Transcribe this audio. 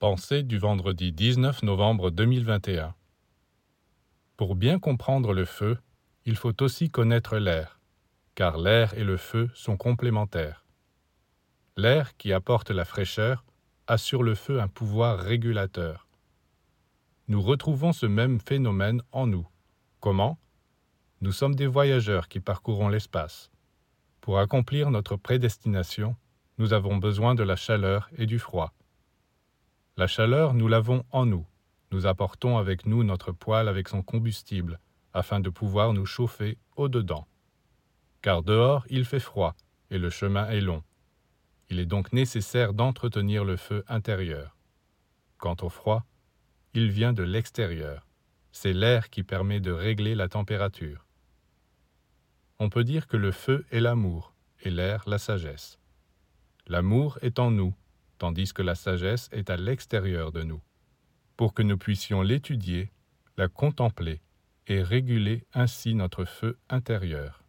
Pensée du vendredi 19 novembre 2021 Pour bien comprendre le feu, il faut aussi connaître l'air, car l'air et le feu sont complémentaires. L'air qui apporte la fraîcheur a sur le feu un pouvoir régulateur. Nous retrouvons ce même phénomène en nous. Comment? Nous sommes des voyageurs qui parcourons l'espace. Pour accomplir notre prédestination, nous avons besoin de la chaleur et du froid. La chaleur, nous l'avons en nous. Nous apportons avec nous notre poêle avec son combustible, afin de pouvoir nous chauffer au-dedans. Car dehors, il fait froid, et le chemin est long. Il est donc nécessaire d'entretenir le feu intérieur. Quant au froid, il vient de l'extérieur. C'est l'air qui permet de régler la température. On peut dire que le feu est l'amour et l'air la sagesse. L'amour est en nous, tandis que la sagesse est à l'extérieur de nous, pour que nous puissions l'étudier, la contempler et réguler ainsi notre feu intérieur.